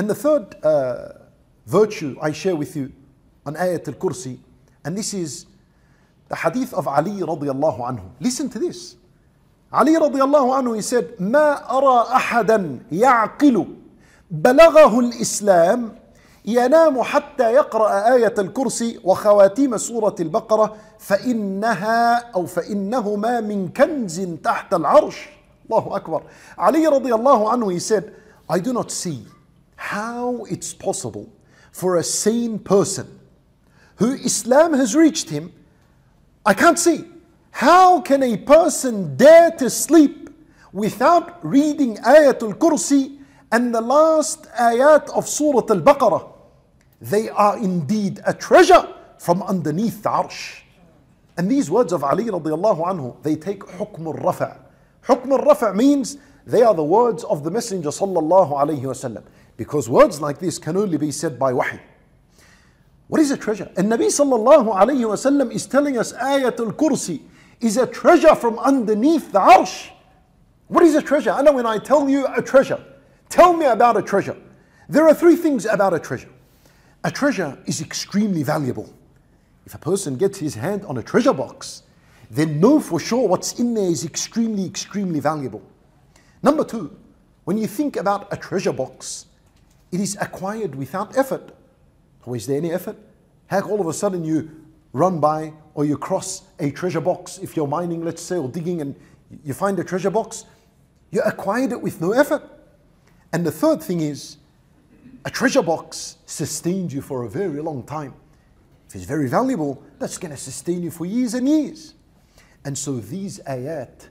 And the third uh, virtue I share with you on Ayat al Kursi, and this is the hadith of Ali radiallahu anhu. Listen to this. Ali radiallahu anhu, he said, ما أرى أحدا يعقل بلغه الإسلام ينام حتى يقرأ آية الكرسي وخواتيم سورة البقرة فإنها أو فإنهما من كنز تحت العرش الله أكبر علي رضي الله عنه he said I do not see how it's possible for a sane person who Islam has reached him I can't see how can a person dare to sleep without reading Ayatul Kursi and the last ayat of Surah Al Baqarah? They are indeed a treasure from underneath the arsh. And these words of Ali radiallahu anhu, they take hukm al rafa. Hukm al rafa means they are the words of the Messenger sallallahu alayhi wasallam. Because words like this can only be said by wahi. What is a treasure? And Nabi sallallahu alayhi wasallam is telling us Ayatul Kursi is a treasure from underneath the arsh. What is a treasure? I know when I tell you a treasure, tell me about a treasure. There are three things about a treasure. A treasure is extremely valuable. If a person gets his hand on a treasure box, then know for sure what's in there is extremely, extremely valuable. Number two, when you think about a treasure box, it is acquired without effort. Or is there any effort? Heck, all of a sudden you run by or you cross a treasure box if you're mining, let's say, or digging and you find a treasure box, you acquired it with no effort. And the third thing is, a treasure box sustains you for a very long time. If it's very valuable, that's going to sustain you for years and years. And so these ayat,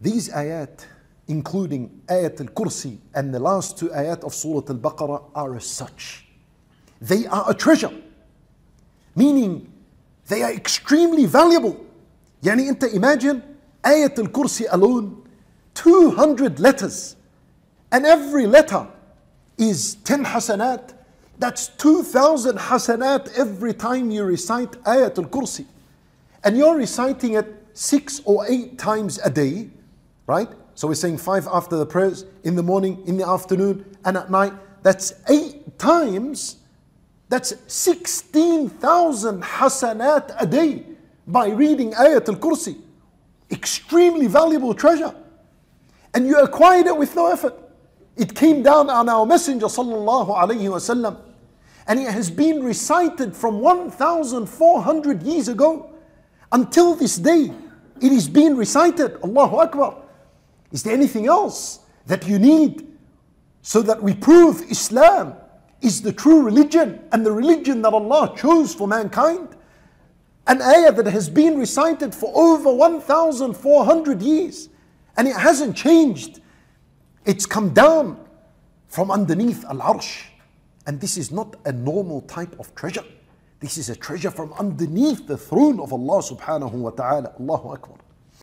these ayat, including ayat al-Kursi and the last two ayat of Surah al-Baqarah are as such. They are a treasure, meaning they are extremely valuable. Yani انت imagine ayat al-Kursi alone, 200 letters, and every letter is 10 hasanat. That's 2,000 hasanat every time you recite Ayat al Kursi. And you're reciting it six or eight times a day, right? So we're saying five after the prayers, in the morning, in the afternoon, and at night. That's eight times. That's 16,000 hasanat a day by reading Ayat al Kursi. Extremely valuable treasure. And you acquired it with no effort. It came down on our Messenger sallallahu alayhi wasallam, and it has been recited from 1,400 years ago until this day. It is being recited. Allahu Akbar. Is there anything else that you need so that we prove Islam is the true religion and the religion that Allah chose for mankind? An ayah that has been recited for over 1,400 years and it hasn't changed. It's come down from underneath Al Arsh. And this is not a normal type of treasure. This is a treasure from underneath the throne of Allah subhanahu wa ta'ala. Allahu Akbar.